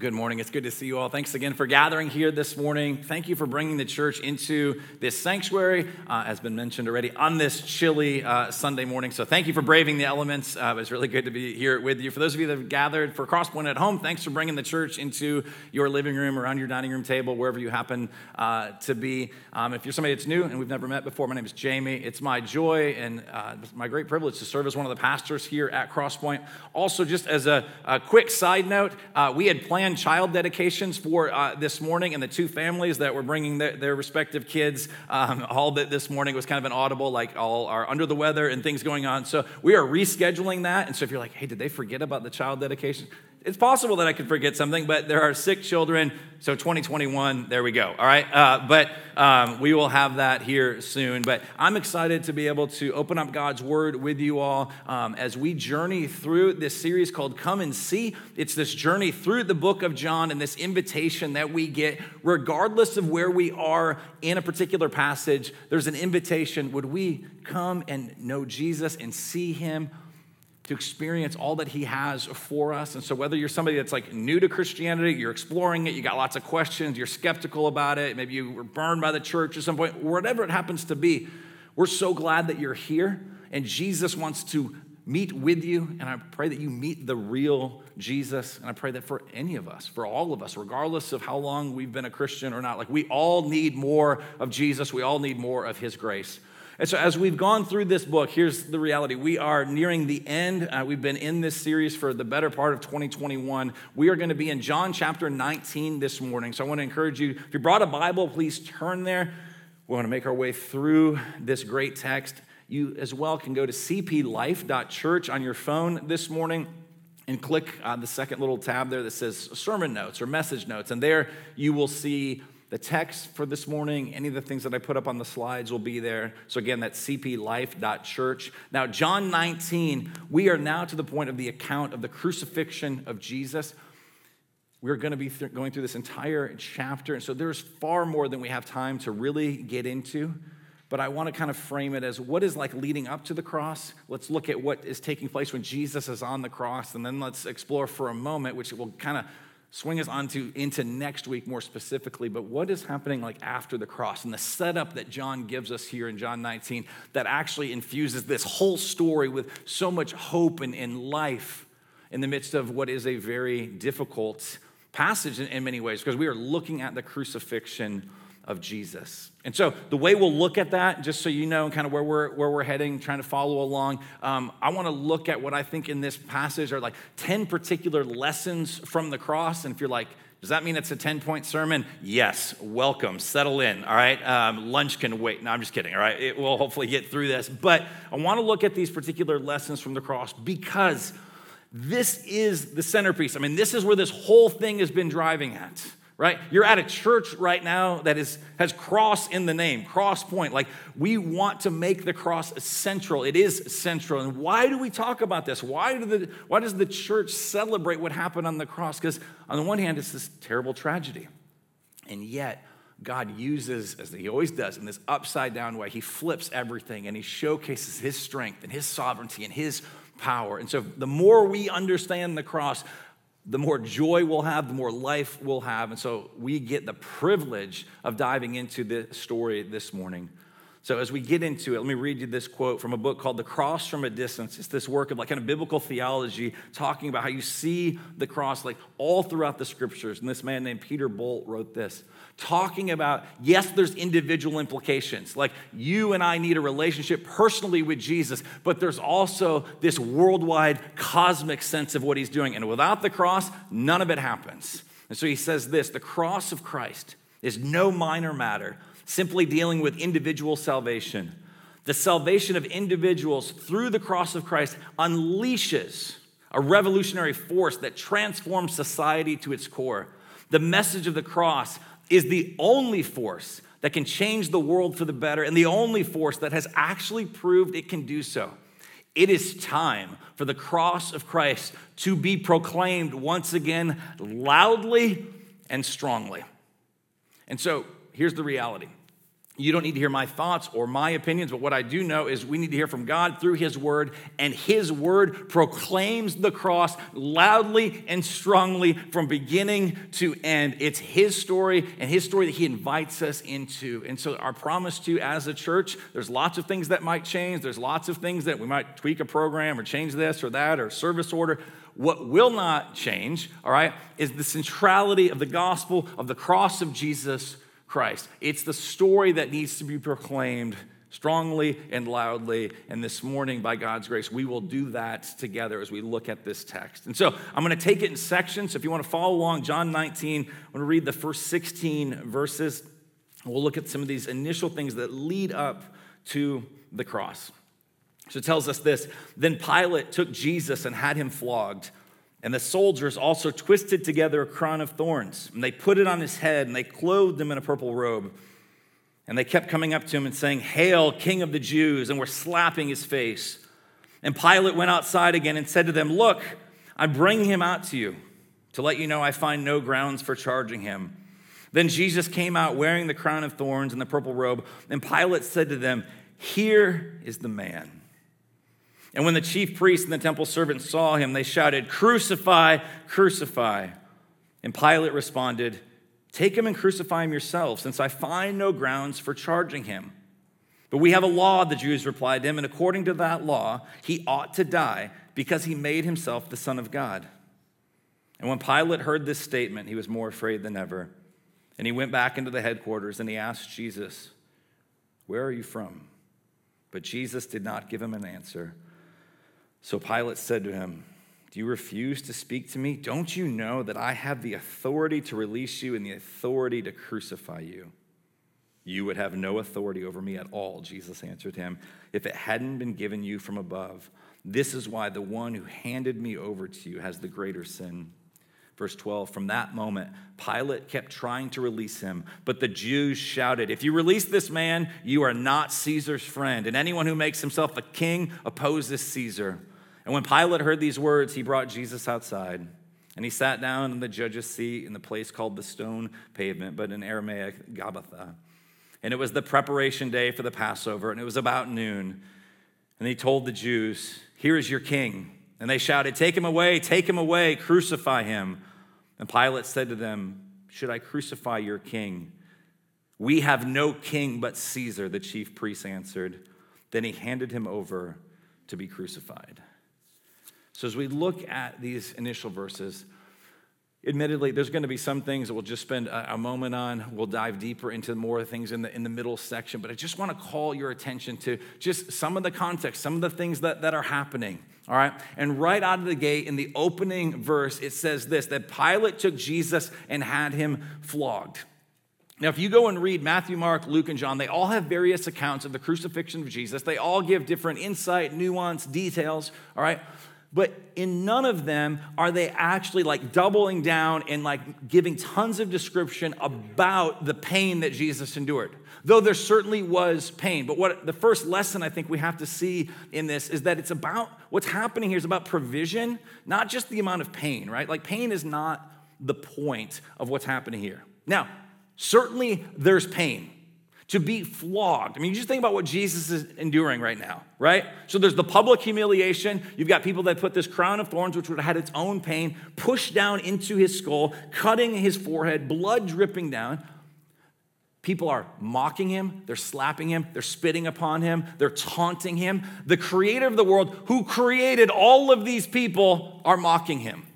good morning. It's good to see you all. Thanks again for gathering here this morning. Thank you for bringing the church into this sanctuary, uh, as been mentioned already, on this chilly uh, Sunday morning. So thank you for braving the elements. Uh, it's really good to be here with you. For those of you that have gathered for Crosspoint at home, thanks for bringing the church into your living room, around your dining room table, wherever you happen uh, to be. Um, if you're somebody that's new and we've never met before, my name is Jamie. It's my joy and uh, my great privilege to serve as one of the pastors here at Crosspoint. Also, just as a, a quick side note, uh, we had planned planned child dedications for uh, this morning, and the two families that were bringing their, their respective kids, um, all that this morning was kind of an audible, like all are under the weather and things going on. So we are rescheduling that. And so if you're like, hey, did they forget about the child dedication? It's possible that I could forget something, but there are six children. So 2021, there we go. All right. Uh, but um, we will have that here soon. But I'm excited to be able to open up God's word with you all um, as we journey through this series called Come and See. It's this journey through the book of John and this invitation that we get, regardless of where we are in a particular passage. There's an invitation. Would we come and know Jesus and see him? To experience all that he has for us. And so, whether you're somebody that's like new to Christianity, you're exploring it, you got lots of questions, you're skeptical about it, maybe you were burned by the church at some point, whatever it happens to be, we're so glad that you're here. And Jesus wants to meet with you. And I pray that you meet the real Jesus. And I pray that for any of us, for all of us, regardless of how long we've been a Christian or not, like we all need more of Jesus, we all need more of his grace. And so, as we've gone through this book, here's the reality. We are nearing the end. Uh, we've been in this series for the better part of 2021. We are going to be in John chapter 19 this morning. So, I want to encourage you if you brought a Bible, please turn there. We want to make our way through this great text. You as well can go to cplife.church on your phone this morning and click on the second little tab there that says sermon notes or message notes. And there you will see the text for this morning, any of the things that I put up on the slides will be there. So, again, that's cplife.church. Now, John 19, we are now to the point of the account of the crucifixion of Jesus. We're going to be th- going through this entire chapter. And so, there's far more than we have time to really get into. But I want to kind of frame it as what is like leading up to the cross. Let's look at what is taking place when Jesus is on the cross. And then let's explore for a moment, which will kind of swing us on to into next week more specifically but what is happening like after the cross and the setup that john gives us here in john 19 that actually infuses this whole story with so much hope and, and life in the midst of what is a very difficult passage in, in many ways because we are looking at the crucifixion of Jesus. And so the way we'll look at that, just so you know and kind of where we're, where we're heading, trying to follow along, um, I want to look at what I think in this passage are like 10 particular lessons from the cross. And if you're like, does that mean it's a 10 point sermon? Yes. Welcome. Settle in. All right. Um, lunch can wait. No, I'm just kidding. All right. It will hopefully get through this. But I want to look at these particular lessons from the cross because this is the centerpiece. I mean, this is where this whole thing has been driving at right? You're at a church right now that is, has cross in the name, cross point. Like we want to make the cross central. It is central. And why do we talk about this? Why, do the, why does the church celebrate what happened on the cross? Because on the one hand, it's this terrible tragedy. And yet, God uses, as he always does, in this upside down way, he flips everything and he showcases his strength and his sovereignty and his power. And so, the more we understand the cross, the more joy we'll have, the more life we'll have. And so we get the privilege of diving into this story this morning. So as we get into it, let me read you this quote from a book called The Cross from a Distance. It's this work of like kind of biblical theology talking about how you see the cross like all throughout the scriptures. And this man named Peter Bolt wrote this, talking about yes, there's individual implications. Like you and I need a relationship personally with Jesus, but there's also this worldwide cosmic sense of what he's doing. And without the cross, none of it happens. And so he says this, the cross of Christ is no minor matter simply dealing with individual salvation. The salvation of individuals through the cross of Christ unleashes a revolutionary force that transforms society to its core. The message of the cross is the only force that can change the world for the better and the only force that has actually proved it can do so. It is time for the cross of Christ to be proclaimed once again loudly and strongly. And so here's the reality you don't need to hear my thoughts or my opinions, but what I do know is we need to hear from God through His Word, and His Word proclaims the cross loudly and strongly from beginning to end. It's His story and His story that He invites us into. And so, our promise to as a church, there's lots of things that might change, there's lots of things that we might tweak a program or change this or that or service order. What will not change, all right, is the centrality of the gospel of the cross of Jesus Christ. It's the story that needs to be proclaimed strongly and loudly. And this morning, by God's grace, we will do that together as we look at this text. And so I'm going to take it in sections. So if you want to follow along, John 19, I'm going to read the first 16 verses. We'll look at some of these initial things that lead up to the cross. So it tells us this Then Pilate took Jesus and had him flogged. And the soldiers also twisted together a crown of thorns, and they put it on his head, and they clothed him in a purple robe. And they kept coming up to him and saying, Hail, King of the Jews, and were slapping his face. And Pilate went outside again and said to them, Look, I bring him out to you to let you know I find no grounds for charging him. Then Jesus came out wearing the crown of thorns and the purple robe, and Pilate said to them, Here is the man. And when the chief priests and the temple servants saw him, they shouted, Crucify, crucify. And Pilate responded, Take him and crucify him yourself, since I find no grounds for charging him. But we have a law, the Jews replied to him, and according to that law, he ought to die because he made himself the Son of God. And when Pilate heard this statement, he was more afraid than ever. And he went back into the headquarters and he asked Jesus, Where are you from? But Jesus did not give him an answer. So Pilate said to him, Do you refuse to speak to me? Don't you know that I have the authority to release you and the authority to crucify you? You would have no authority over me at all, Jesus answered him, if it hadn't been given you from above. This is why the one who handed me over to you has the greater sin. Verse 12, from that moment, Pilate kept trying to release him, but the Jews shouted, If you release this man, you are not Caesar's friend, and anyone who makes himself a king opposes Caesar. And when Pilate heard these words, he brought Jesus outside. And he sat down in the judge's seat in the place called the stone pavement, but in Aramaic, Gabbatha. And it was the preparation day for the Passover, and it was about noon. And he told the Jews, Here is your king. And they shouted, Take him away, take him away, crucify him. And Pilate said to them, Should I crucify your king? We have no king but Caesar, the chief priest answered. Then he handed him over to be crucified. So, as we look at these initial verses, admittedly, there's going to be some things that we'll just spend a, a, moment on. We'll dive deeper into more things in the, in the middle section, but I just want to call your attention to just some of the context, some of the things that, that are happening. All right. And right out of the gate in the opening verse, it says this that Pilate took Jesus and had him flogged. Now, if you go and read Matthew, Mark, Luke, and John, they all have various accounts of the crucifixion of Jesus. They all give different insight, nuance, details. All right. But in none of them are they actually like doubling down and like giving tons of description about the pain that Jesus endured. Though there certainly was pain. But what the first lesson I think we have to see in this is that it's about what's happening here is about provision, not just the amount of pain, right? Like pain is not the point of what's happening here. Now, certainly there's pain to be flogged. I mean, you just think about what Jesus is enduring right now, right? So there's the public humiliation. You've got people that put this crown of thorns, which would have had its own pain, pushed down into his skull, cutting his forehead, blood dripping down. People are mocking him, they're slapping him, they're spitting upon him, they're taunting him. The creator of the world, who created all of these people, are mocking him.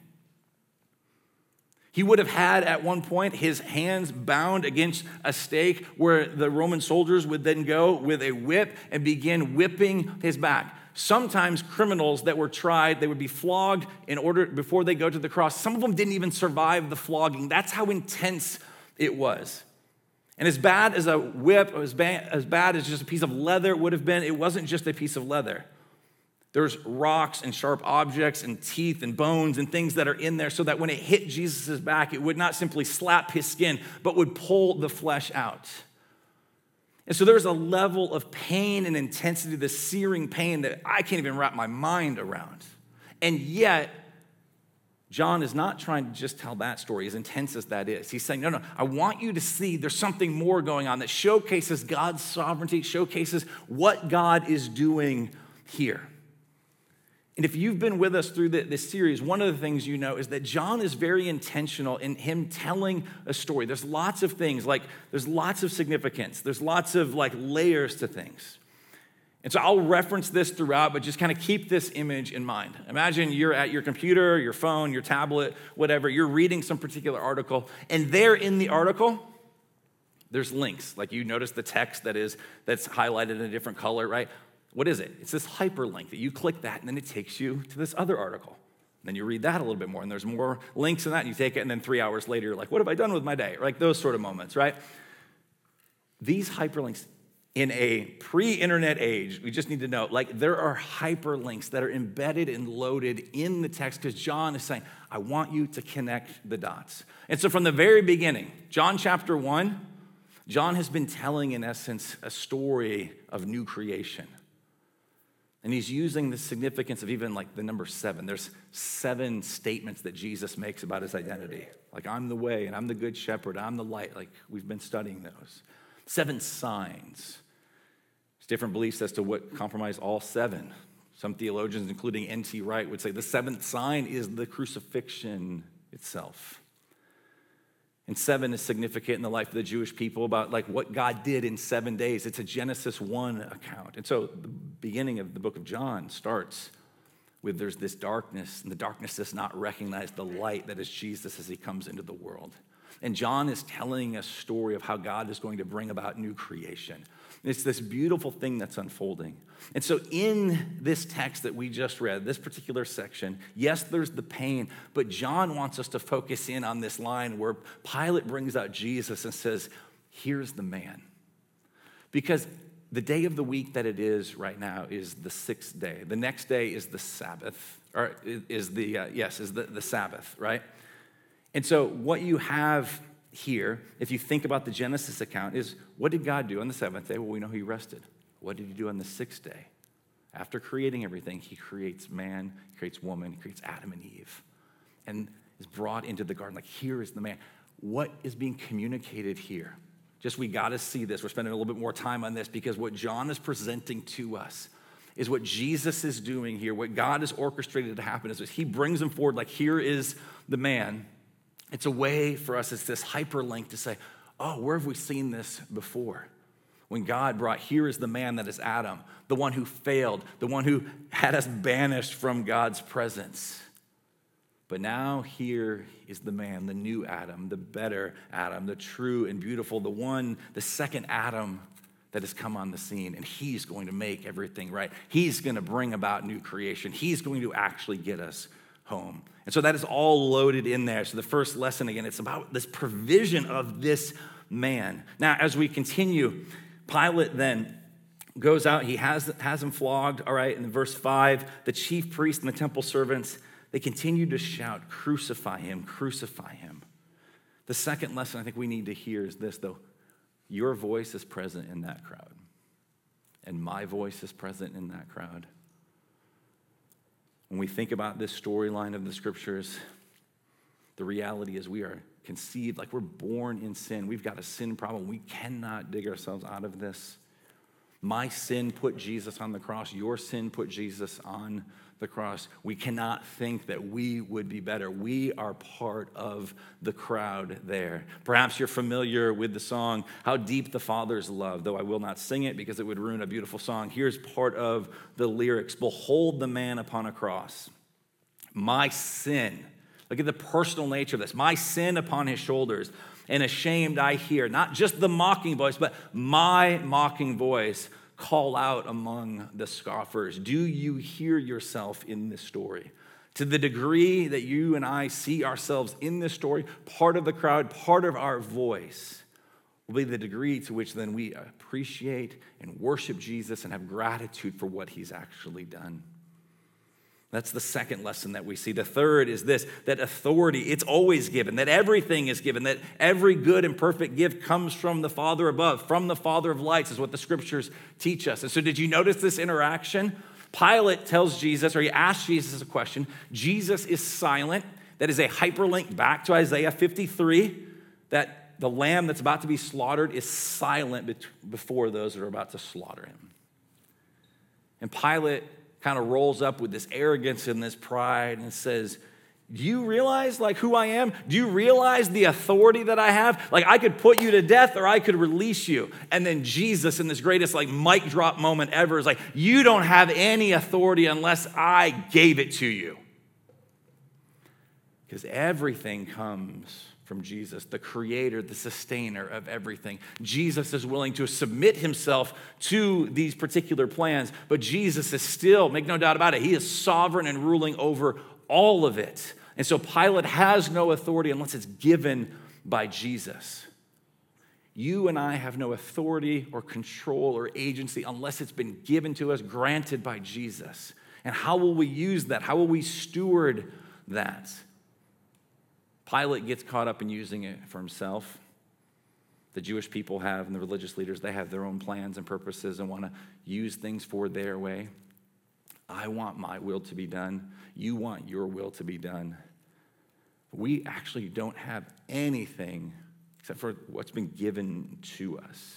He would have had at one point his hands bound against a stake where the Roman soldiers would then go with a whip and begin whipping his back. Sometimes criminals that were tried, they would be flogged in order before they go to the cross. Some of them didn't even survive the flogging. That's how intense it was. And as bad as a whip, as as bad as just a piece of leather would have been, it wasn't just a piece of leather. There's rocks and sharp objects and teeth and bones and things that are in there so that when it hit Jesus' back, it would not simply slap his skin, but would pull the flesh out. And so there's a level of pain and intensity, the searing pain that I can't even wrap my mind around. And yet, John is not trying to just tell that story, as intense as that is. He's saying, no, no, I want you to see there's something more going on that showcases God's sovereignty, showcases what God is doing here. And if you've been with us through the, this series, one of the things you know is that John is very intentional in him telling a story. There's lots of things, like there's lots of significance, there's lots of like layers to things. And so I'll reference this throughout, but just kind of keep this image in mind. Imagine you're at your computer, your phone, your tablet, whatever, you're reading some particular article, and there in the article, there's links. Like you notice the text that is that's highlighted in a different color, right? What is it? It's this hyperlink that you click that, and then it takes you to this other article. Then you read that a little bit more, and there's more links in that, and you take it, and then three hours later, you're like, what have I done with my day? Like those sort of moments, right? These hyperlinks, in a pre internet age, we just need to know like there are hyperlinks that are embedded and loaded in the text because John is saying, I want you to connect the dots. And so from the very beginning, John chapter one, John has been telling, in essence, a story of new creation. And he's using the significance of even like the number seven. There's seven statements that Jesus makes about his identity. Like, I'm the way, and I'm the good shepherd, I'm the light. Like, we've been studying those. Seven signs there's different beliefs as to what comprise all seven. Some theologians, including N.T. Wright, would say the seventh sign is the crucifixion itself. And seven is significant in the life of the Jewish people about like what God did in seven days. It's a Genesis 1 account. And so the beginning of the book of John starts with there's this darkness, and the darkness does not recognize the light that is Jesus as he comes into the world. And John is telling a story of how God is going to bring about new creation. It's this beautiful thing that's unfolding. And so, in this text that we just read, this particular section, yes, there's the pain, but John wants us to focus in on this line where Pilate brings out Jesus and says, Here's the man. Because the day of the week that it is right now is the sixth day. The next day is the Sabbath, or is the, uh, yes, is the, the Sabbath, right? And so, what you have here, if you think about the Genesis account, is what did God do on the seventh day? Well, we know he rested. What did he do on the sixth day? After creating everything, he creates man, he creates woman, he creates Adam and Eve, and is brought into the garden. Like, here is the man. What is being communicated here? Just we got to see this. We're spending a little bit more time on this because what John is presenting to us is what Jesus is doing here, what God has orchestrated to happen is he brings him forward like, here is the man it's a way for us, it's this hyperlink to say, oh, where have we seen this before? When God brought, here is the man that is Adam, the one who failed, the one who had us banished from God's presence. But now here is the man, the new Adam, the better Adam, the true and beautiful, the one, the second Adam that has come on the scene. And he's going to make everything right. He's going to bring about new creation. He's going to actually get us home. And so that is all loaded in there. So the first lesson, again, it's about this provision of this man. Now, as we continue, Pilate then goes out, he has, has him flogged, all right, in verse 5, the chief priest and the temple servants, they continue to shout, crucify him, crucify him. The second lesson I think we need to hear is this, though. Your voice is present in that crowd, and my voice is present in that crowd. When we think about this storyline of the scriptures, the reality is we are conceived like we're born in sin. We've got a sin problem. We cannot dig ourselves out of this. My sin put Jesus on the cross. Your sin put Jesus on the cross. We cannot think that we would be better. We are part of the crowd there. Perhaps you're familiar with the song, How Deep the Father's Love, though I will not sing it because it would ruin a beautiful song. Here's part of the lyrics Behold the man upon a cross. My sin. Look at the personal nature of this. My sin upon his shoulders. And ashamed I hear, not just the mocking voice, but my mocking voice call out among the scoffers? Do you hear yourself in this story? To the degree that you and I see ourselves in this story, part of the crowd, part of our voice will be the degree to which then we appreciate and worship Jesus and have gratitude for what he's actually done. That's the second lesson that we see. The third is this that authority, it's always given, that everything is given, that every good and perfect gift comes from the Father above, from the Father of lights, is what the scriptures teach us. And so, did you notice this interaction? Pilate tells Jesus, or he asks Jesus a question. Jesus is silent. That is a hyperlink back to Isaiah 53 that the lamb that's about to be slaughtered is silent before those that are about to slaughter him. And Pilate kind of rolls up with this arrogance and this pride and says, do you realize like who I am? Do you realize the authority that I have? Like I could put you to death or I could release you. And then Jesus in this greatest like mic drop moment ever is like, you don't have any authority unless I gave it to you. Because everything comes from Jesus, the creator, the sustainer of everything. Jesus is willing to submit himself to these particular plans, but Jesus is still, make no doubt about it, he is sovereign and ruling over all of it. And so Pilate has no authority unless it's given by Jesus. You and I have no authority or control or agency unless it's been given to us, granted by Jesus. And how will we use that? How will we steward that? Pilate gets caught up in using it for himself. The Jewish people have, and the religious leaders, they have their own plans and purposes and want to use things for their way. I want my will to be done. You want your will to be done. We actually don't have anything except for what's been given to us.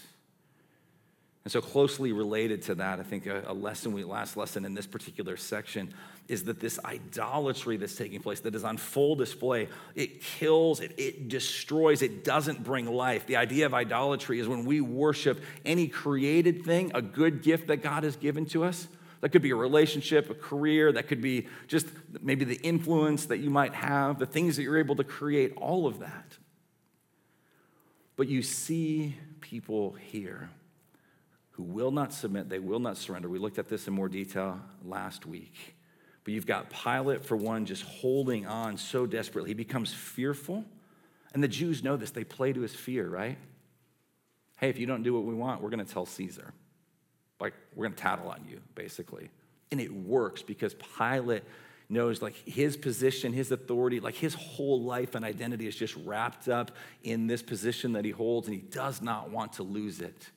And so, closely related to that, I think a, lesson we, last lesson in this particular section is that this idolatry that's taking place, that is on full display, it kills, it, it destroys, it doesn't bring life. The idea of idolatry is when we worship any created thing, a good gift that God has given to us, that could be a relationship, a career, that could be just maybe the influence that you might have, the things that you're able to create, all of that. But you see people here who will not submit, they will not surrender. We looked at this in more detail last week. But you've got Pilate, for one, just holding on so desperately. He becomes fearful. And the Jews know this. They play to his fear, right? Hey, if you don't do what we want, we're going to tell Caesar. Like, we're going to tattle on you, basically. And it works because Pilate knows like his position, his authority, like his whole life and identity is just wrapped up in this position that he holds, and he does not want to lose it.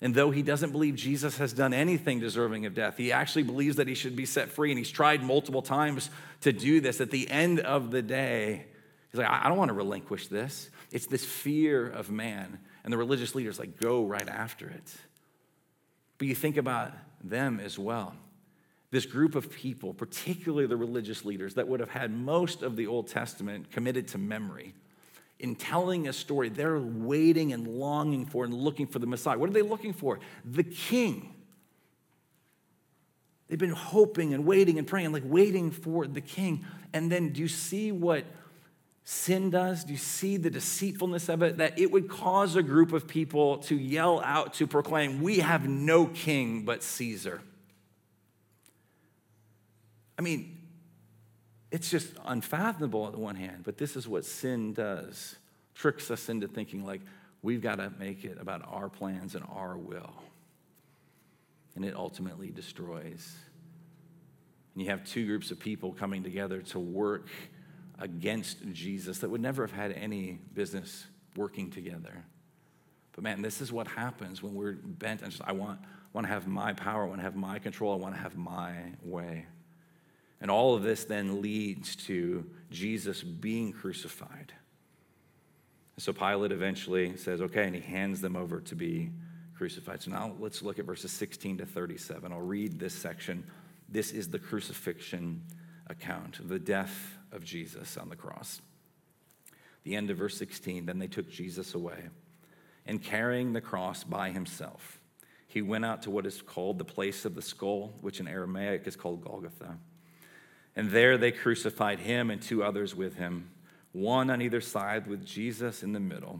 And though he doesn't believe Jesus has done anything deserving of death, he actually believes that he should be set free, and he's tried multiple times to do this. At the end of the day, he's like, I don't want to relinquish this. It's this fear of man. And the religious leaders like go right after it. But you think about them as well. This group of people, particularly the religious leaders that would have had most of the Old Testament committed to memory, in telling a story, they're waiting and longing for and looking for the Messiah. What are they looking for? The king. They've been hoping and waiting and praying, like waiting for the king. And then do you see what sin does? Do you see the deceitfulness of it? That it would cause a group of people to yell out, to proclaim, We have no king but Caesar. I mean, it's just unfathomable on the one hand, but this is what sin does tricks us into thinking like we've got to make it about our plans and our will. And it ultimately destroys. And you have two groups of people coming together to work against Jesus that would never have had any business working together. But man, this is what happens when we're bent on just, I want, want to have my power, I want to have my control, I want to have my way. And all of this then leads to Jesus being crucified. And so Pilate eventually says, okay, and he hands them over to be crucified. So now let's look at verses 16 to 37. I'll read this section. This is the crucifixion account, the death of Jesus on the cross. The end of verse 16 Then they took Jesus away, and carrying the cross by himself, he went out to what is called the place of the skull, which in Aramaic is called Golgotha. And there they crucified him and two others with him, one on either side, with Jesus in the middle.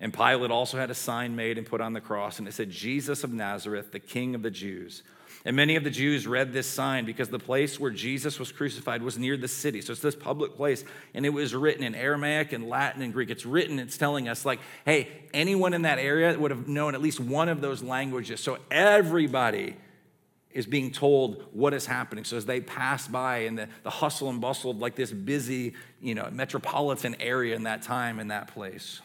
And Pilate also had a sign made and put on the cross, and it said, Jesus of Nazareth, the King of the Jews. And many of the Jews read this sign because the place where Jesus was crucified was near the city. So it's this public place, and it was written in Aramaic and Latin and Greek. It's written, it's telling us, like, hey, anyone in that area would have known at least one of those languages. So everybody is being told what is happening. So as they pass by in the, the hustle and bustle of like this busy, you know, metropolitan area in that time in that place.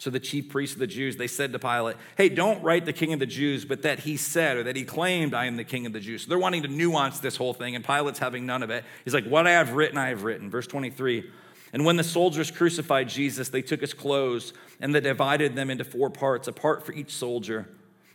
So the chief priests of the Jews, they said to Pilate, Hey, don't write the king of the Jews, but that he said or that he claimed, I am the king of the Jews. So they're wanting to nuance this whole thing, and Pilate's having none of it. He's like, What I have written, I have written. Verse 23. And when the soldiers crucified Jesus, they took his clothes and they divided them into four parts, a part for each soldier.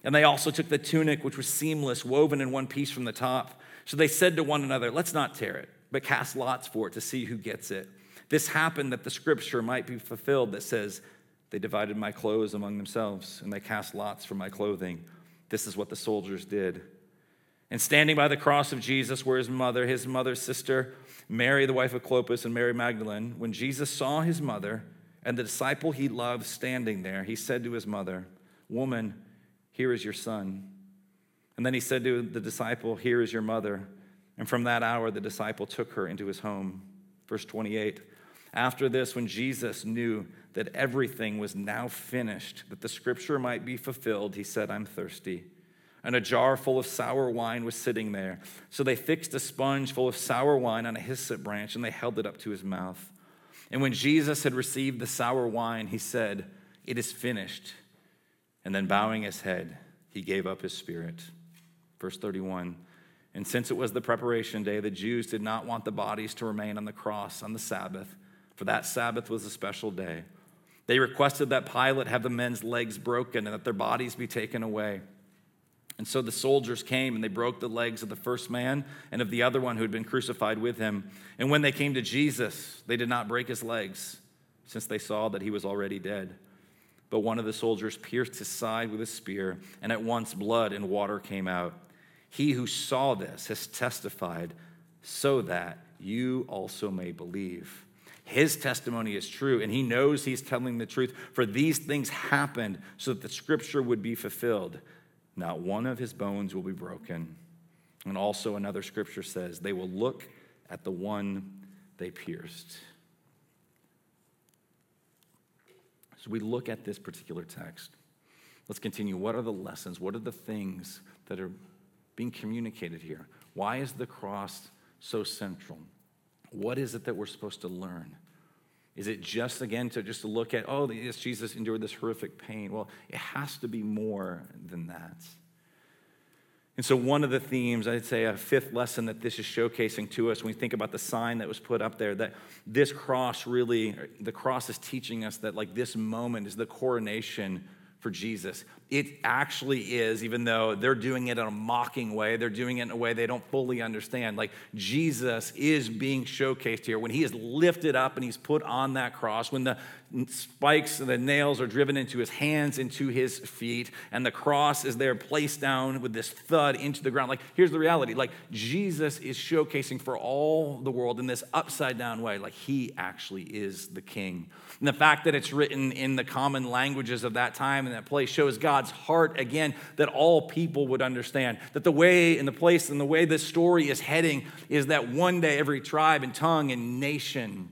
And they also took the tunic, which was seamless, woven in one piece from the top. So they said to one another, Let's not tear it, but cast lots for it to see who gets it. This happened that the scripture might be fulfilled that says, they divided my clothes among themselves, and they cast lots for my clothing. This is what the soldiers did. And standing by the cross of Jesus were his mother, his mother's sister, Mary, the wife of Clopas, and Mary Magdalene. When Jesus saw his mother and the disciple he loved standing there, he said to his mother, Woman, here is your son. And then he said to the disciple, Here is your mother. And from that hour, the disciple took her into his home. Verse 28. After this, when Jesus knew that everything was now finished, that the scripture might be fulfilled, he said, I'm thirsty. And a jar full of sour wine was sitting there. So they fixed a sponge full of sour wine on a hyssop branch and they held it up to his mouth. And when Jesus had received the sour wine, he said, It is finished. And then bowing his head, he gave up his spirit. Verse 31. And since it was the preparation day, the Jews did not want the bodies to remain on the cross on the Sabbath, for that Sabbath was a special day. They requested that Pilate have the men's legs broken and that their bodies be taken away. And so the soldiers came and they broke the legs of the first man and of the other one who had been crucified with him. And when they came to Jesus, they did not break his legs, since they saw that he was already dead. But one of the soldiers pierced his side with a spear, and at once blood and water came out. He who saw this has testified, so that you also may believe. His testimony is true, and he knows he's telling the truth. For these things happened so that the scripture would be fulfilled. Not one of his bones will be broken. And also, another scripture says, they will look at the one they pierced. We look at this particular text. Let's continue. What are the lessons? What are the things that are being communicated here? Why is the cross so central? What is it that we're supposed to learn? Is it just again to just to look at, oh, yes, Jesus endured this horrific pain? Well, it has to be more than that. And so, one of the themes, I'd say a fifth lesson that this is showcasing to us when we think about the sign that was put up there, that this cross really, the cross is teaching us that, like, this moment is the coronation for Jesus. It actually is, even though they're doing it in a mocking way, they're doing it in a way they don't fully understand. Like Jesus is being showcased here when he is lifted up and he's put on that cross, when the spikes and the nails are driven into his hands, into his feet, and the cross is there placed down with this thud into the ground. Like, here's the reality like, Jesus is showcasing for all the world in this upside down way, like, he actually is the king. And the fact that it's written in the common languages of that time and that place shows God's heart again that all people would understand. That the way and the place and the way this story is heading is that one day every tribe and tongue and nation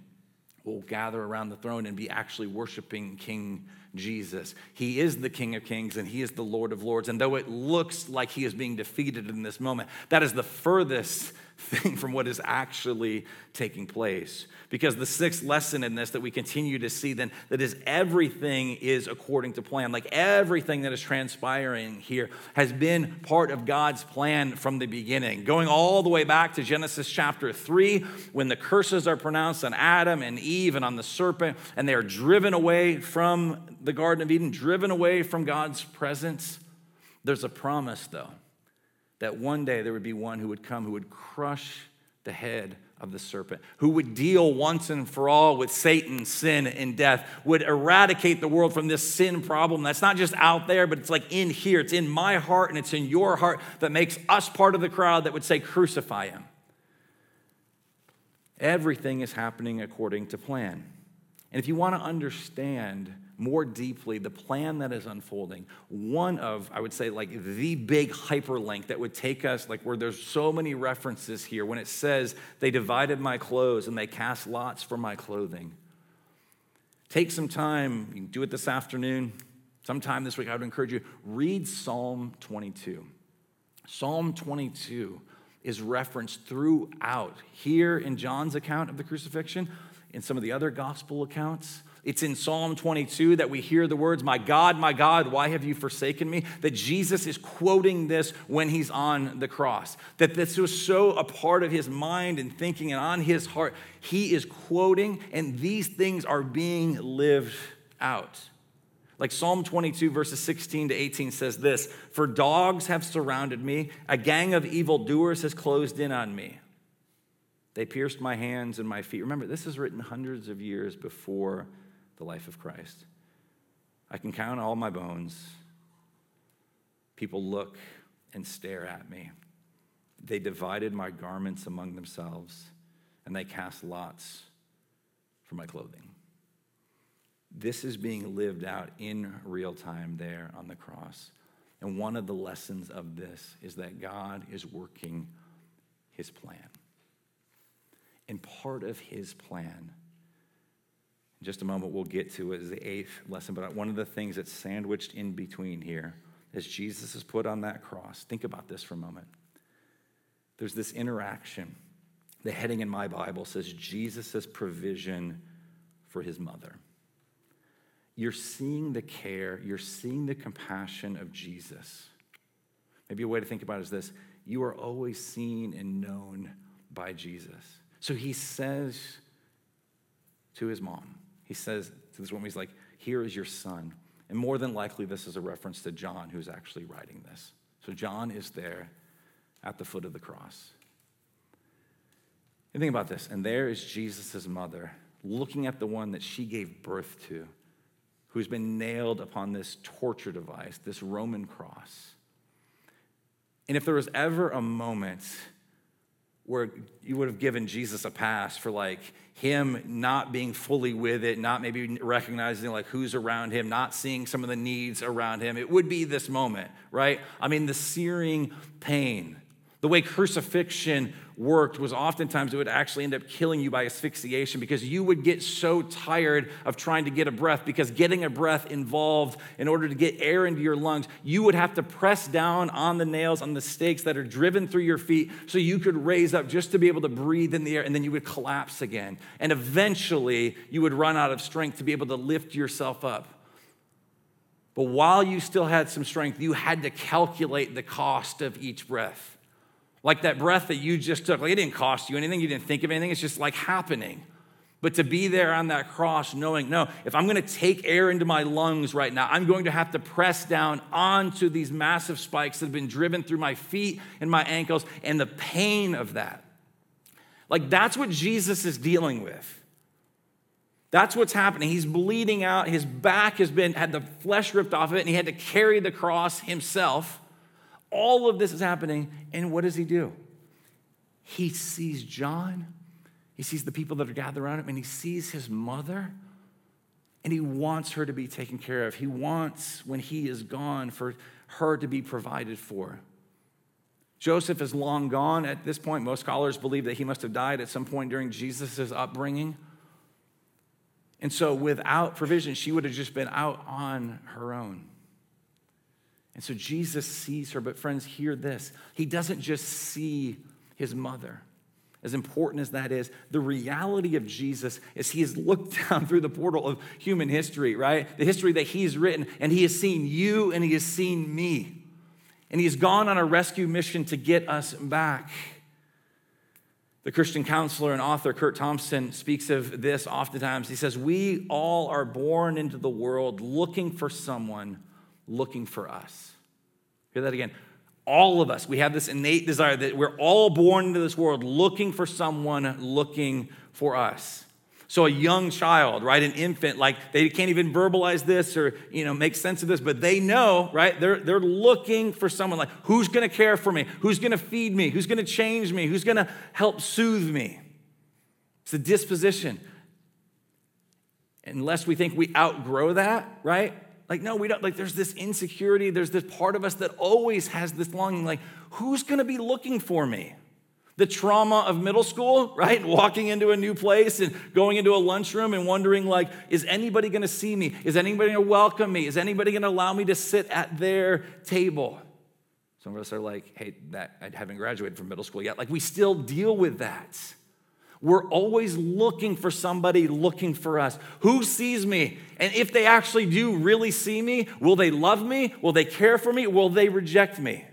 will gather around the throne and be actually worshiping King Jesus. He is the King of Kings and He is the Lord of Lords. And though it looks like He is being defeated in this moment, that is the furthest thing from what is actually taking place. Because the sixth lesson in this that we continue to see then that is everything is according to plan. Like everything that is transpiring here has been part of God's plan from the beginning. Going all the way back to Genesis chapter 3 when the curses are pronounced on Adam and Eve and on the serpent and they are driven away from the garden of Eden, driven away from God's presence. There's a promise though that one day there would be one who would come who would crush the head of the serpent, who would deal once and for all with Satan, sin, and death, would eradicate the world from this sin problem that's not just out there, but it's like in here. It's in my heart and it's in your heart that makes us part of the crowd that would say, Crucify him. Everything is happening according to plan. And if you want to understand more deeply the plan that is unfolding. One of, I would say, like the big hyperlink that would take us, like where there's so many references here when it says, they divided my clothes and they cast lots for my clothing. Take some time, you can do it this afternoon, sometime this week, I would encourage you, read Psalm 22. Psalm 22 is referenced throughout here in John's account of the crucifixion, in some of the other gospel accounts It's in Psalm 22 that we hear the words, My God, my God, why have you forsaken me? That Jesus is quoting this when he's on the cross. That this was so a part of his mind and thinking and on his heart. He is quoting, and these things are being lived out. Like Psalm 22, verses 16 to 18 says this For dogs have surrounded me, a gang of evildoers has closed in on me. They pierced my hands and my feet. Remember, this is written hundreds of years before the life of Christ. I can count all my bones. People look and stare at me. They divided my garments among themselves, and they cast lots for my clothing. This is being lived out in real time there on the cross. And one of the lessons of this is that God is working his plan. And part of his plan in just a moment, we'll get to it as the eighth lesson. But one of the things that's sandwiched in between here as Jesus is put on that cross, think about this for a moment. There's this interaction. The heading in my Bible says Jesus' provision for his mother. You're seeing the care, you're seeing the compassion of Jesus. Maybe a way to think about it is this you are always seen and known by Jesus. So he says to his mom, he says to this woman, he's like, Here is your son. And more than likely, this is a reference to John, who's actually writing this. So John is there at the foot of the cross. And think about this. And there is Jesus' mother looking at the one that she gave birth to, who's been nailed upon this torture device, this Roman cross. And if there was ever a moment where you would have given Jesus a pass for like him not being fully with it, not maybe recognizing like who's around him, not seeing some of the needs around him. It would be this moment, right? I mean, the searing pain, the way crucifixion worked was oftentimes it would actually end up killing you by asphyxiation because you would get so tired of trying to get a breath because getting a breath involved in order to get air into your lungs you would have to press down on the nails on the stakes that are driven through your feet so you could raise up just to be able to breathe in the air and then you would collapse again. And eventually you would run out of strength to be able to lift yourself up. But while you still had some strength you had to calculate the cost of each breath like that breath that you just took, like it didn't cost you anything, you didn't think of anything, it's just like happening. But to be there on that cross, knowing, no, if I'm gonna take air into my lungs right now, I'm going to have to press down onto these massive spikes that have been driven through my feet and my ankles, and the pain of that. Like that's what Jesus is dealing with. That's what's happening. He's bleeding out. His back has been had the flesh ripped off of it, and he had to carry the cross himself. All of this is happening, and what does he do? He sees John, he sees the people that are gathered around him, and he sees his mother, and he wants her to be taken care of. He wants, when he is gone, for her to be provided for. Joseph is long gone at this point. Most scholars believe that he must have died at some point during Jesus' upbringing. And so, without provision, she would have just been out on her own. And so Jesus sees her, but friends, hear this. He doesn't just see his mother. As important as that is, the reality of Jesus is he has looked down through the portal of human history, right? The history that he's written, and he has seen you and he has seen me. And he's gone on a rescue mission to get us back. The Christian counselor and author Curt Thompson speaks of this oftentimes. He says, We all are born into the world looking for someone looking for us. Hear that again. All of us, we have this innate desire that we're all born into this world looking for someone looking for us. So a young child, right, an infant, like they can't even verbalize this or you know make sense of this, but they know, right? They're they're looking for someone like who's going to care for me, who's going to feed me, who's going to change me, who's going to help soothe me. It's a disposition. Unless we think we outgrow that, right? Like, no, we don't. Like, there's this insecurity. There's this part of us that always has this longing, like, who's going to be looking for me? The trauma of middle school, right? Walking into a new place and going into a lunchroom and wondering, like, is anybody going to see me? Is anybody going to welcome me? Is anybody going to allow me to sit at their table? Some of us are like, hey, that I haven't graduated from middle school yet. Like, we still deal with that. We're always looking for somebody looking for us. Who sees me? And if they actually do really see me, will they love me? Will they care for me? Will they reject me?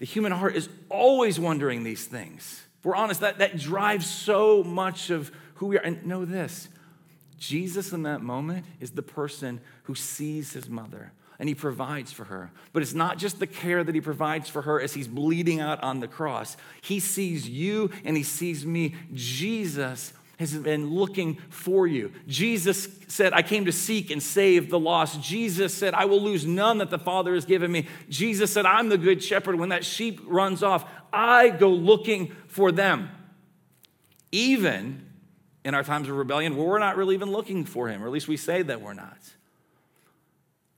The human heart is always wondering these things. If we're honest, that, that drives so much of who we are. And know this Jesus in that moment is the person who sees his mother and he provides for her. But it's not just the care that he provides for her as he's bleeding out on the cross. He sees you and he sees me. Jesus has been looking for you. Jesus said, I came to seek and save the lost. Jesus said, I will lose none that the Father has given me. Jesus said, I'm the good shepherd. When that sheep runs off, I go looking for them. Even in our times of rebellion, where we're not really even looking for him, or at least we say that we're not.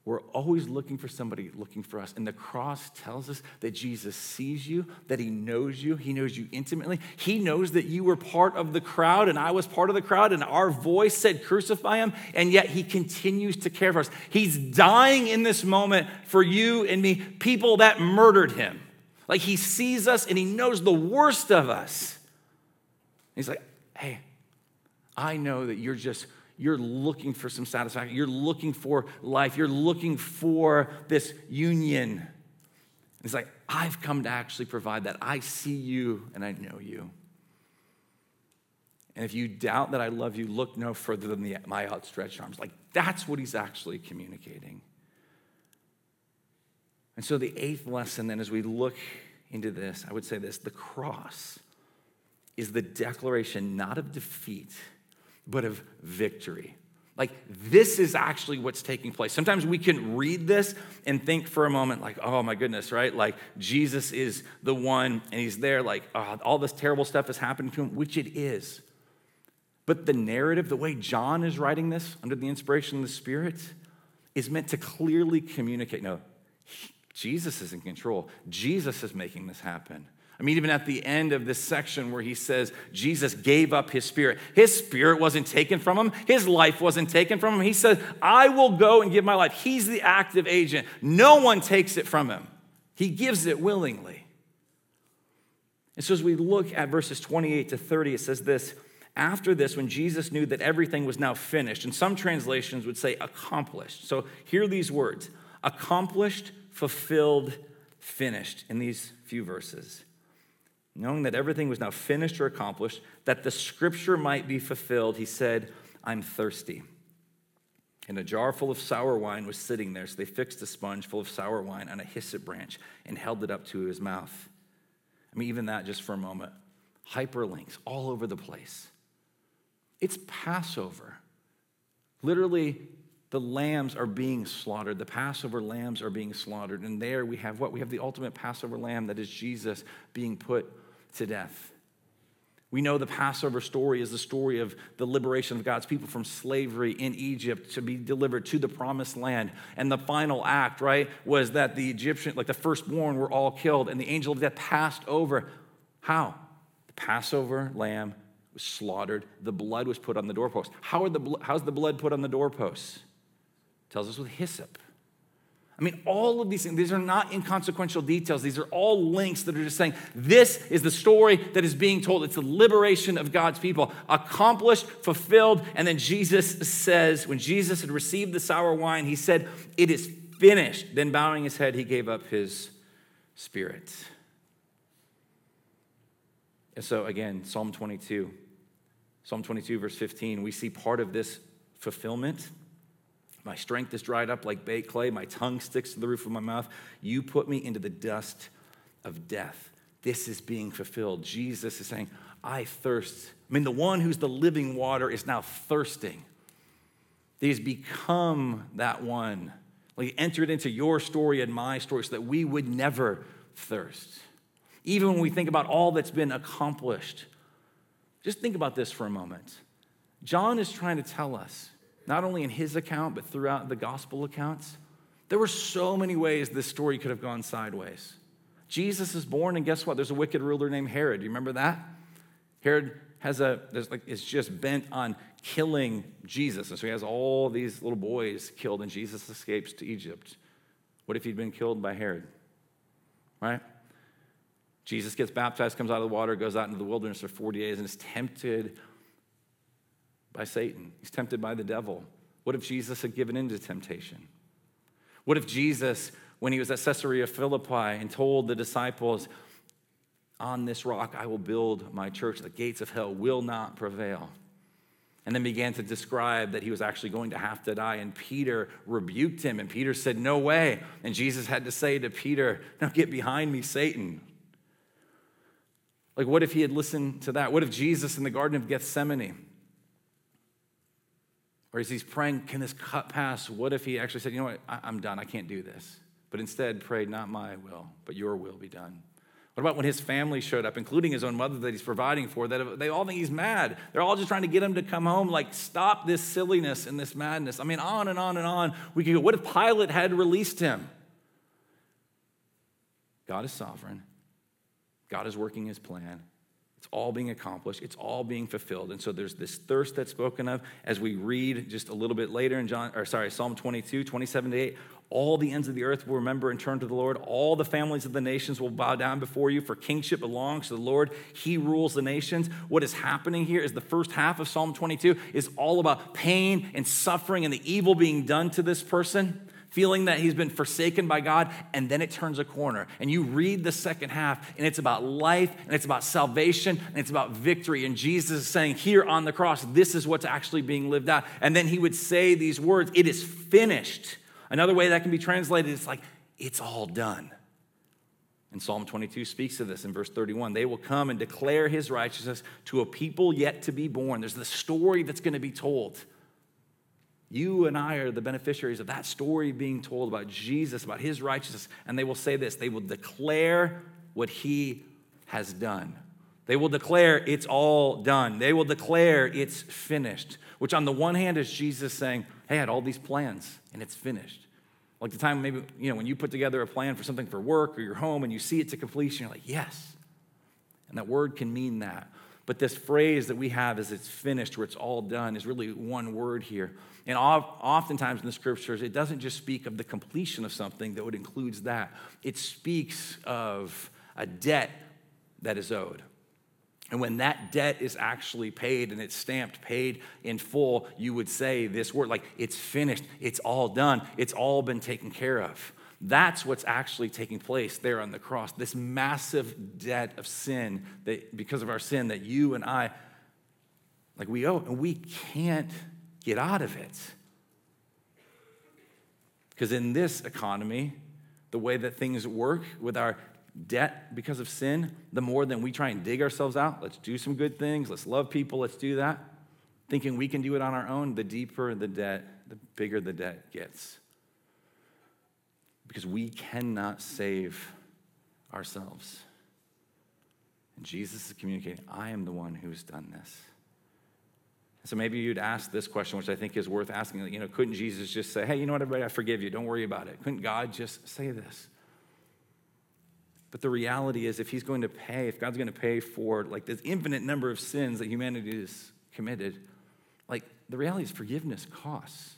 We're always looking for somebody looking for us. And the cross tells us that Jesus sees you, that he knows you, he knows you intimately. He knows that you were part of the crowd and I was part of the crowd, and our voice said, Crucify him. And yet he continues to care for us. He's dying in this moment for you and me, people that murdered him. Like he sees us and he knows the worst of us. He's like, Hey, I know that you're just you're looking for some satisfaction. You're looking for life. You're looking for this union. It's like, I've come to actually provide that. I see you and I know you. And if you doubt that I love you, look no further than the, my outstretched arms. Like, that's what he's actually communicating. And so, the eighth lesson, then, as we look into this, I would say this the cross is the declaration not of defeat but of victory. Like, this is actually what's taking place. Sometimes we can read this and think for a moment, like, oh my goodness, right? Like, Jesus is the one and he's there, like, oh, all this terrible stuff is happening to him, which it is. But the narrative, the way John is writing this under the inspiration of the Spirit, is meant to clearly communicate no, Jesus is in control, Jesus is making this happen. I mean, even at the end of this section where he says Jesus gave up his spirit, his spirit wasn't taken from him, his life wasn't taken from him. He says, I will go and give my life. He's the active agent. No one takes it from him, he gives it willingly. And so, as we look at verses 28 to 30, it says this After this, when Jesus knew that everything was now finished, and some translations would say accomplished. So, hear these words accomplished, fulfilled, finished in these few verses knowing that everything was now finished or accomplished, that the scripture might be fulfilled, he said, I'm thirsty. And a jar full of sour wine was sitting there, so they fixed a sponge full of sour wine on a hyssop branch and held it up to his mouth. I mean, even that just for a moment. Hyperlinks all over the place. It's Passover. Literally, the lambs are being slaughtered. The Passover lambs are being slaughtered. And there we have what? We have the ultimate Passover lamb that is Jesus being put to death. We know the Passover story is the story of the liberation of God's people from slavery in Egypt to be delivered to the promised land. And the final act, right, was that the Egyptian, like the firstborn, were all killed and the angel of death passed over. How? The Passover lamb was slaughtered, the blood was put on the doorpost. How are the, how's the blood put on the doorposts? tells us with hyssop. I mean, all of these things, these are not inconsequential details. These are all links that are just saying this is the story that is being told. It's the liberation of God's people, accomplished, fulfilled. And then Jesus says, when Jesus had received the sour wine, he said, It is finished. Then, bowing his head, he gave up his spirit. And so, again, Psalm 22, Psalm 22, verse 15, we see part of this fulfillment my strength is dried up like baked clay. My tongue sticks to the roof of my mouth. You put me into the dust of death. This is being fulfilled. Jesus is saying, I thirst. I mean, the one who's the living water is now thirsting. He's become that one. Like, he entered into your story and my story so that we would never thirst. Even when we think about all that's been accomplished, just think about this for a moment. John is trying to tell us not only in his account, but throughout the gospel accounts. There were so many ways this story could have gone sideways. Jesus is born, and guess what? There's a wicked ruler named Herod. You remember that? Herod has a, there's like, is just bent on killing Jesus. And so he has all these little boys killed, and Jesus escapes to Egypt. What if he'd been killed by Herod? Right? Jesus gets baptized, comes out of the water, goes out into the wilderness for 40 days, and is tempted by Satan. He's tempted by the devil. What if Jesus had given in to temptation? What if Jesus, when he was at Caesarea Philippi and told the disciples, On this rock I will build my church, the gates of hell will not prevail? And then began to describe that he was actually going to have to die. And Peter rebuked him, and Peter said, No way. And Jesus had to say to Peter, Now get behind me, Satan. Like, what if he had listened to that? What if Jesus in the Garden of Gethsemane, or as he's praying, can this cut pass? What if he actually said, you know what, I, am done, I can't do this. But instead prayed, not my will, but your will be done. What about when his family showed up, including his own mother that he's providing for, that they all think he's mad? They're all just trying to get him to come home, like, stop this silliness and this madness. I mean, on and on and on. We could go, what if Pilate had released him? God is sovereign, God is working his plan. It's all being accomplished, it's all being fulfilled. And so there's this thirst that's spoken of as we read just a little bit later in John, or sorry, Psalm 22, 27 to 8. All the ends of the earth will remember and turn to the Lord. All the families of the nations will bow down before you, for kingship belongs to the Lord. He rules the nations. What is happening here is the first half of Psalm 22 is all about pain and suffering and the evil being done to this person feeling that he's been forsaken by God, and then it turns a corner. And you read the second half, and it's about life, and it's about salvation, and it's about victory. And Jesus is saying, Here on the cross, this is what's actually being lived out. And then he would say these words, It is finished. Another way that can be translated is like, It's all done. And Psalm 22 speaks of this in verse 31. They will come and declare his righteousness to a people yet to be born. There's the story that's going to be told. You and I are the beneficiaries of that story being told about Jesus, about his righteousness. And they will say this they will declare what he has done. They will declare it's all done. They will declare it's finished, which on the one hand is Jesus saying, Hey, I had all these plans and it's finished. Like the time maybe, you know, when you put together a plan for something for work or your home and you see it to completion, you're like, Yes. And that word can mean that. But this phrase that we have as it's finished, where it's all done, is really one word here. And oftentimes in the scriptures, it doesn't just speak of the completion of something, that it includes that. It speaks of a debt that is owed. And when that debt is actually paid and it's stamped paid in full, you would say this word like, it's finished, it's all done, it's all been taken care of. That's what's actually taking place there on the cross. This massive debt of sin that because of our sin that you and I like we owe and we can't get out of it. Because in this economy, the way that things work with our debt because of sin, the more than we try and dig ourselves out, let's do some good things, let's love people, let's do that, thinking we can do it on our own, the deeper the debt, the bigger the debt gets. Because we cannot save ourselves. And Jesus is communicating, I am the one who's done this. So maybe you'd ask this question, which I think is worth asking. You know, couldn't Jesus just say, hey, you know what, everybody, I forgive you. Don't worry about it. Couldn't God just say this? But the reality is, if he's going to pay, if God's going to pay for like this infinite number of sins that humanity has committed, like the reality is forgiveness costs,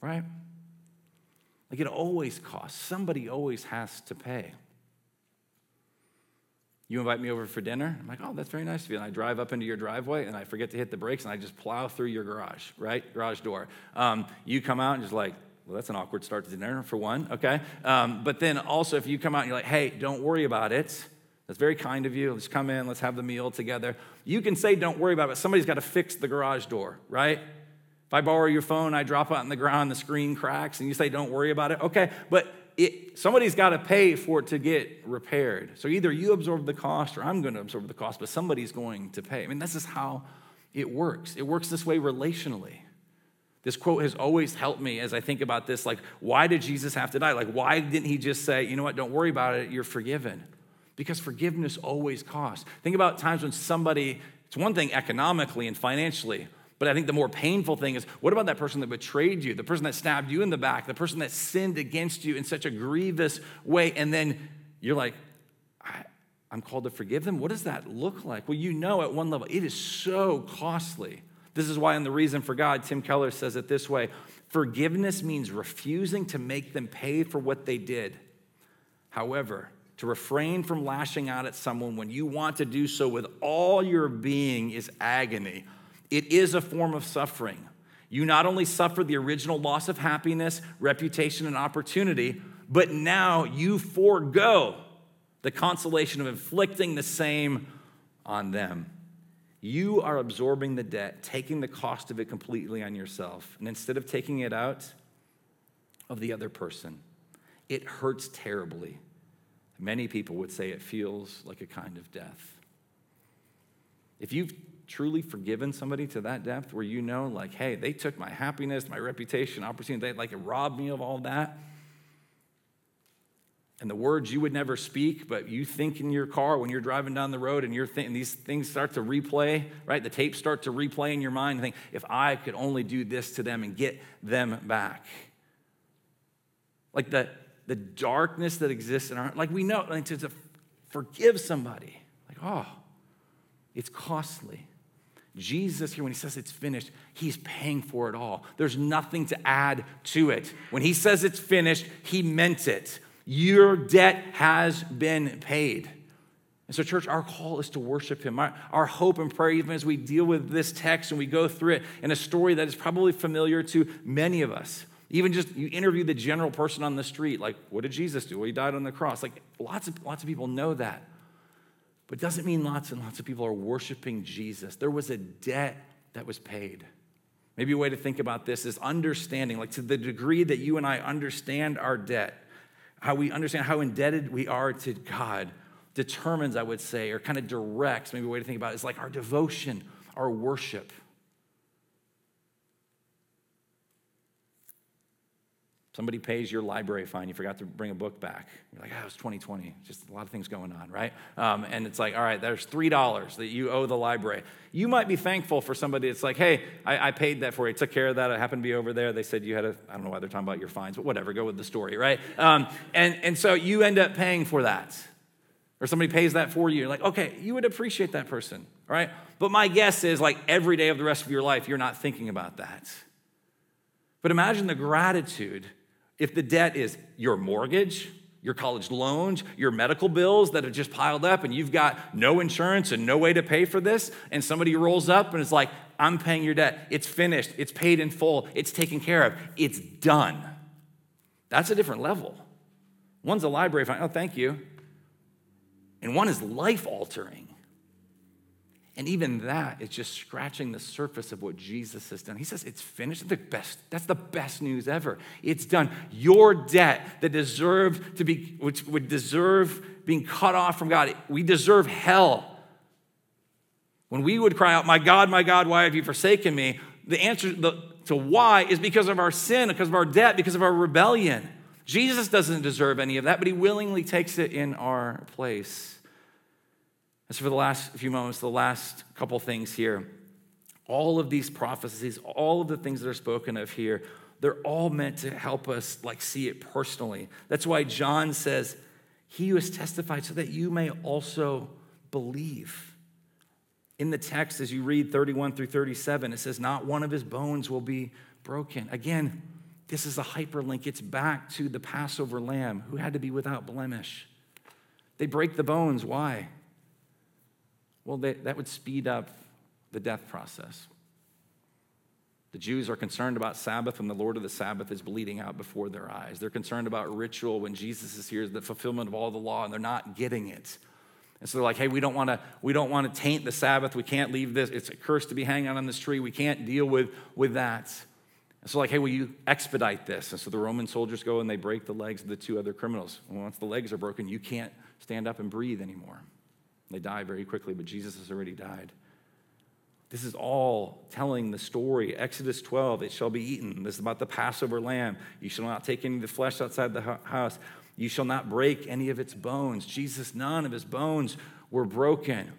right? Like it always costs. Somebody always has to pay. You invite me over for dinner. I'm like, oh, that's very nice of you. And I drive up into your driveway and I forget to hit the brakes and I just plow through your garage, right? Garage door. Um, you come out and just like, well, that's an awkward start to dinner for one, okay? Um, but then also, if you come out and you're like, hey, don't worry about it, that's very kind of you. Let's come in, let's have the meal together. You can say, don't worry about it, somebody's got to fix the garage door, right? If I borrow your phone, I drop it on the ground, the screen cracks, and you say, don't worry about it, okay? But it, somebody's got to pay for it to get repaired. So either you absorb the cost or I'm going to absorb the cost, but somebody's going to pay. I mean, this is how it works. It works this way relationally. This quote has always helped me as I think about this. Like, why did Jesus have to die? Like, why didn't he just say, you know what, don't worry about it, you're forgiven? Because forgiveness always costs. Think about times when somebody, it's one thing economically and financially, but I think the more painful thing is what about that person that betrayed you, the person that stabbed you in the back, the person that sinned against you in such a grievous way? And then you're like, I, am called to forgive them. What does that look like? Well, you know, at one level, it is so costly. This is why, in The Reason for God, Tim Keller says it this way Forgiveness means refusing to make them pay for what they did. However, to refrain from lashing out at someone when you want to do so with all your being is agony. It is a form of suffering. You not only suffer the original loss of happiness, reputation, and opportunity, but now you forego the consolation of inflicting the same on them. You are absorbing the debt, taking the cost of it completely on yourself. And instead of taking it out of the other person, it hurts terribly. Many people would say it feels like a kind of death. If you've truly forgiven somebody to that depth where you know, like, hey, they took my happiness, my reputation, opportunity, they like robbed me of all that. And the words you would never speak, but you think in your car when you're driving down the road and you're thinking these things start to replay, right? The tapes start to replay in your mind think, if I could only do this to them and get them back. Like the, the darkness that exists in our like we know like to, to forgive somebody, like, oh, it's costly. Jesus here, when he says it's finished, he's paying for it all. There's nothing to add to it. When he says it's finished, he meant it. Your debt has been paid. And so, church, our call is to worship him. Our, our, hope and prayer, even as we deal with this text and we go through it in a story that is probably familiar to many of us. Even just you interview the general person on the street, like, what did Jesus do? Well, he died on the cross. Like, lots of, lots of people know that. But it doesn't mean lots and lots of people are worshiping Jesus. There was a debt that was paid. Maybe a way to think about this is understanding, like to the degree that you and I understand our debt, how we understand how indebted we are to God, determines, I would say, or kind of directs, maybe a way to think about it is like our devotion, our worship. Somebody pays your library fine, you forgot to bring a book back. You're like, oh, it was 2020. Just a lot of things going on, right? Um, and it's like, all right, there's $3 that you owe the library. You might be thankful for somebody that's like, hey, I, I paid that for you, took care of that. I happened to be over there. They said you had a, I don't know why they're talking about your fines, but whatever, go with the story, right? Um, and, and so you end up paying for that. Or somebody pays that for you. You're like, okay, you would appreciate that person, right? But my guess is like every day of the rest of your life, you're not thinking about that. But imagine the gratitude if the debt is your mortgage, your college loans, your medical bills that have just piled up, and you've got no insurance and no way to pay for this, and somebody rolls up and is like, I'm paying your debt. It's finished. It's paid in full. It's taken care of. It's done. That's a different level. One's a library fine. Oh, thank you. And one is life altering. And even that is just scratching the surface of what Jesus has done. He says it's finished. The best, that's the best news ever. It's done. Your debt that deserved to be, which would deserve being cut off from God, we deserve hell. When we would cry out, My God, my God, why have you forsaken me? The answer to why is because of our sin, because of our debt, because of our rebellion. Jesus doesn't deserve any of that, but he willingly takes it in our place. And so, for the last few moments, the last couple things here, all of these prophecies, all of the things that are spoken of here, they're all meant to help us like see it personally. That's why John says, "He who has testified, so that you may also believe." In the text, as you read 31 through 37, it says, "Not one of his bones will be broken." Again, this is a hyperlink. It's back to the Passover lamb who had to be without blemish. They break the bones. Why? Well, they, that would speed up the death process. The Jews are concerned about Sabbath when the Lord of the Sabbath is bleeding out before their eyes. They're concerned about ritual when Jesus is here, the fulfillment of all the law, and they're not getting it. And so they're like, hey, we don't want to, we don't want to taint the Sabbath. We can't leave this. It's a curse to be hanging on this tree. We can't deal with, with that. And so, like, hey, will you expedite this? And so the Roman soldiers go and they break the legs of the two other criminals. And once the legs are broken, you can't stand up and breathe anymore. They die very quickly, but Jesus has already died. This is all telling the story. Exodus 12, it shall be eaten. This is about the Passover lamb. You shall not take any of the flesh outside the house. You shall not break any of its bones. Jesus, none of his bones were broken.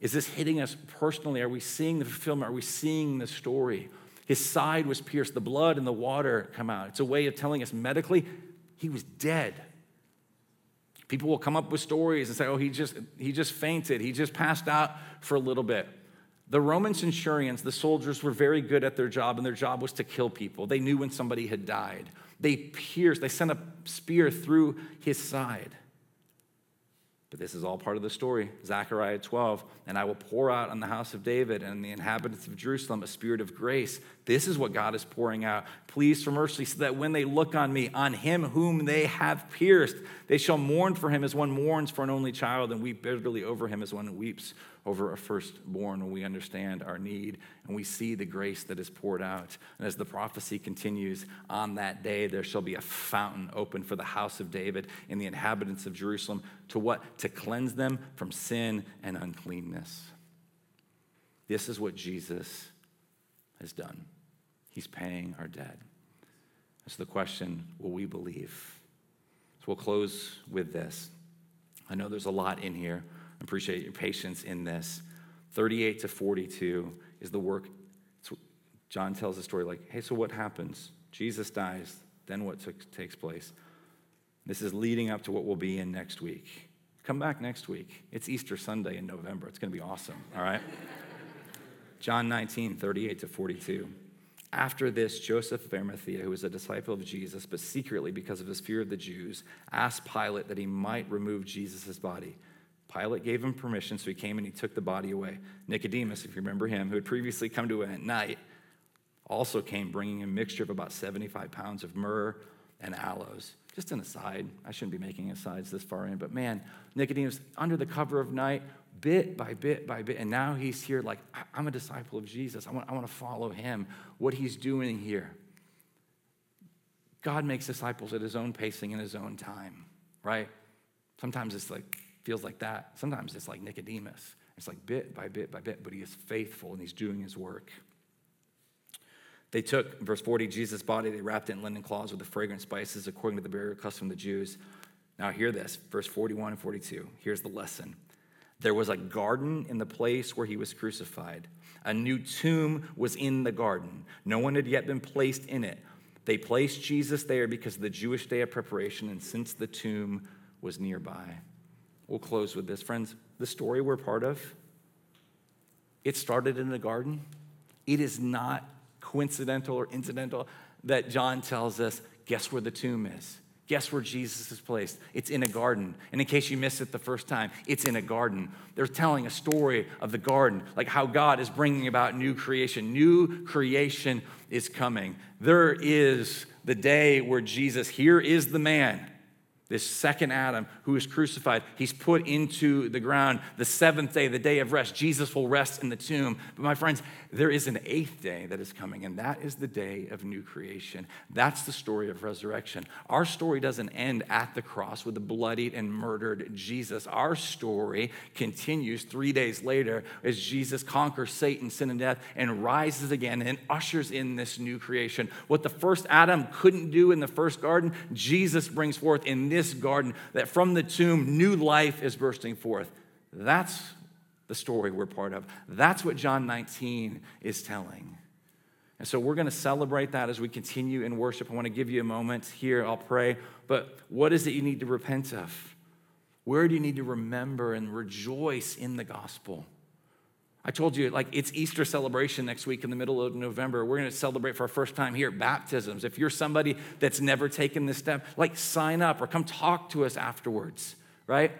Is this hitting us personally? Are we seeing the fulfillment? Are we seeing the story? His side was pierced, the blood and the water come out. It's a way of telling us medically he was dead. People will come up with stories and say, oh, he just, he just fainted, he just passed out for a little bit. The Roman centurions, the soldiers, were very good at their job, and their job was to kill people. They knew when somebody had died. They pierced, they sent a spear through his side. But this is all part of the story. Zechariah 12, and I will pour out on the house of David and the inhabitants of Jerusalem a spirit of grace. This is what God is pouring out. Pleas for mercy, so that when they look on me, on him whom they have pierced, they shall mourn for him as one mourns for an only child, and weep bitterly over him as one weeps over a firstborn when we understand our need and we see the grace that is poured out. And as the prophecy continues, on that day there shall be a fountain open for the house of David and the inhabitants of Jerusalem to what? To cleanse them from sin and uncleanness. This is what Jesus has done. He's paying our debt. So the question will we believe? So we'll close with this. I know there's a lot in here I appreciate your patience in this. 38 to 42 is the work. John tells the story like, hey, so what happens? Jesus dies, then what takes place? This is leading up to what we'll be in next week. Come back next week. It's Easter Sunday in November. It's going to be awesome, all right? John 19, 38 to 42. After this, Joseph of Arimathea, who was a disciple of Jesus, but secretly because of his fear of the Jews, asked Pilate that he might remove Jesus' body. Pilate gave him permission, so he came and he took the body away. Nicodemus, if you remember him, who had previously come to him at night, also came bringing a mixture of about 75 pounds of myrrh and aloes. Just an aside, I shouldn't be making asides this far in, but man, Nicodemus, under the cover of night, bit by bit by bit, and now he's here like, I'm a disciple of Jesus. I want, I want to follow him, what he's doing here. God makes disciples at his own pacing in his own time, right? Sometimes it's like, feels like that. Sometimes it's like Nicodemus. It's like bit by bit by bit, but he is faithful and he's doing his work. They took, verse 40, Jesus' body, they wrapped it in linen cloths with the fragrant spices according to the burial custom of the Jews. Now, hear this, verse 41 and 42. Here's the lesson. There was a garden in the place where he was crucified. A new tomb was in the garden. No one had yet been placed in it. They placed Jesus there because of the Jewish day of preparation, and since the tomb was nearby. We'll close with this. Friends, the story we're part of, it started in a garden. It is not coincidental or incidental that John tells us guess where the tomb is? Guess where Jesus is placed? It's in a garden. And in case you missed it the first time, it's in a garden. They're telling a story of the garden, like how God is bringing about new creation. New creation is coming. There is the day where Jesus, here is the man this second Adam who is crucified, he's put into the ground. The seventh day, the day of rest, Jesus will rest in the tomb. But my friends, there is an eighth day that is coming, and that is the day of new creation. That's the story of resurrection. Our story doesn't end at the cross with the bloodied and murdered Jesus. Our story continues three days later as Jesus conquers Satan, sin, and death and rises again and ushers in this new creation. What the first Adam couldn't do in the first garden, Jesus brings forth in this this garden, that from the tomb, new life is bursting forth. That's the story we're part of. That's what John 19 is telling. And so we're going to celebrate that as we continue in worship. I want to give you a moment here. I'll pray. But what is it you need to repent of? Where do you need to remember and rejoice in the gospel? I told you, like, it's Easter celebration next week in the middle of November. We're going to celebrate for our first time here baptisms. If you're somebody that's never taken this step, like, sign up or come talk to us afterwards, right?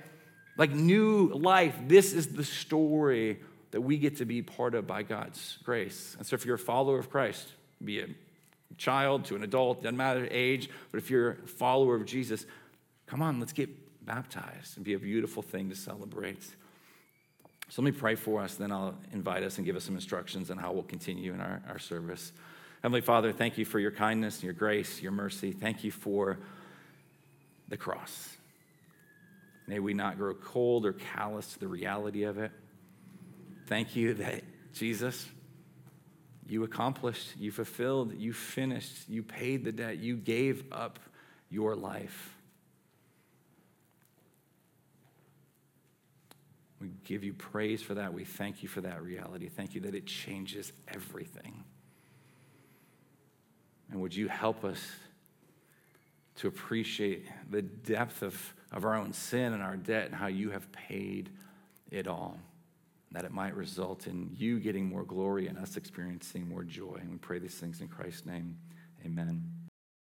Like, new life. This is the story that we get to be part of by God's grace. And so, if you're a follower of Christ, be a child to an adult, doesn't matter age, but if you're a follower of Jesus, come on, let's get baptized and be a beautiful thing to celebrate. So let me pray for us, then I'll invite us and give us some instructions on how we'll continue in our, our service. Heavenly Father, thank you for your kindness, your grace, your mercy. Thank you for the cross. May we not grow cold or callous to the reality of it. Thank you that, Jesus, you accomplished, you fulfilled, you finished, you paid the debt, you gave up your life. We give you praise for that. We thank you for that reality. Thank you that it changes everything. And would you help us to appreciate the depth of, of our own sin and our debt and how you have paid it all? That it might result in you getting more glory and us experiencing more joy. And we pray these things in Christ's name. Amen.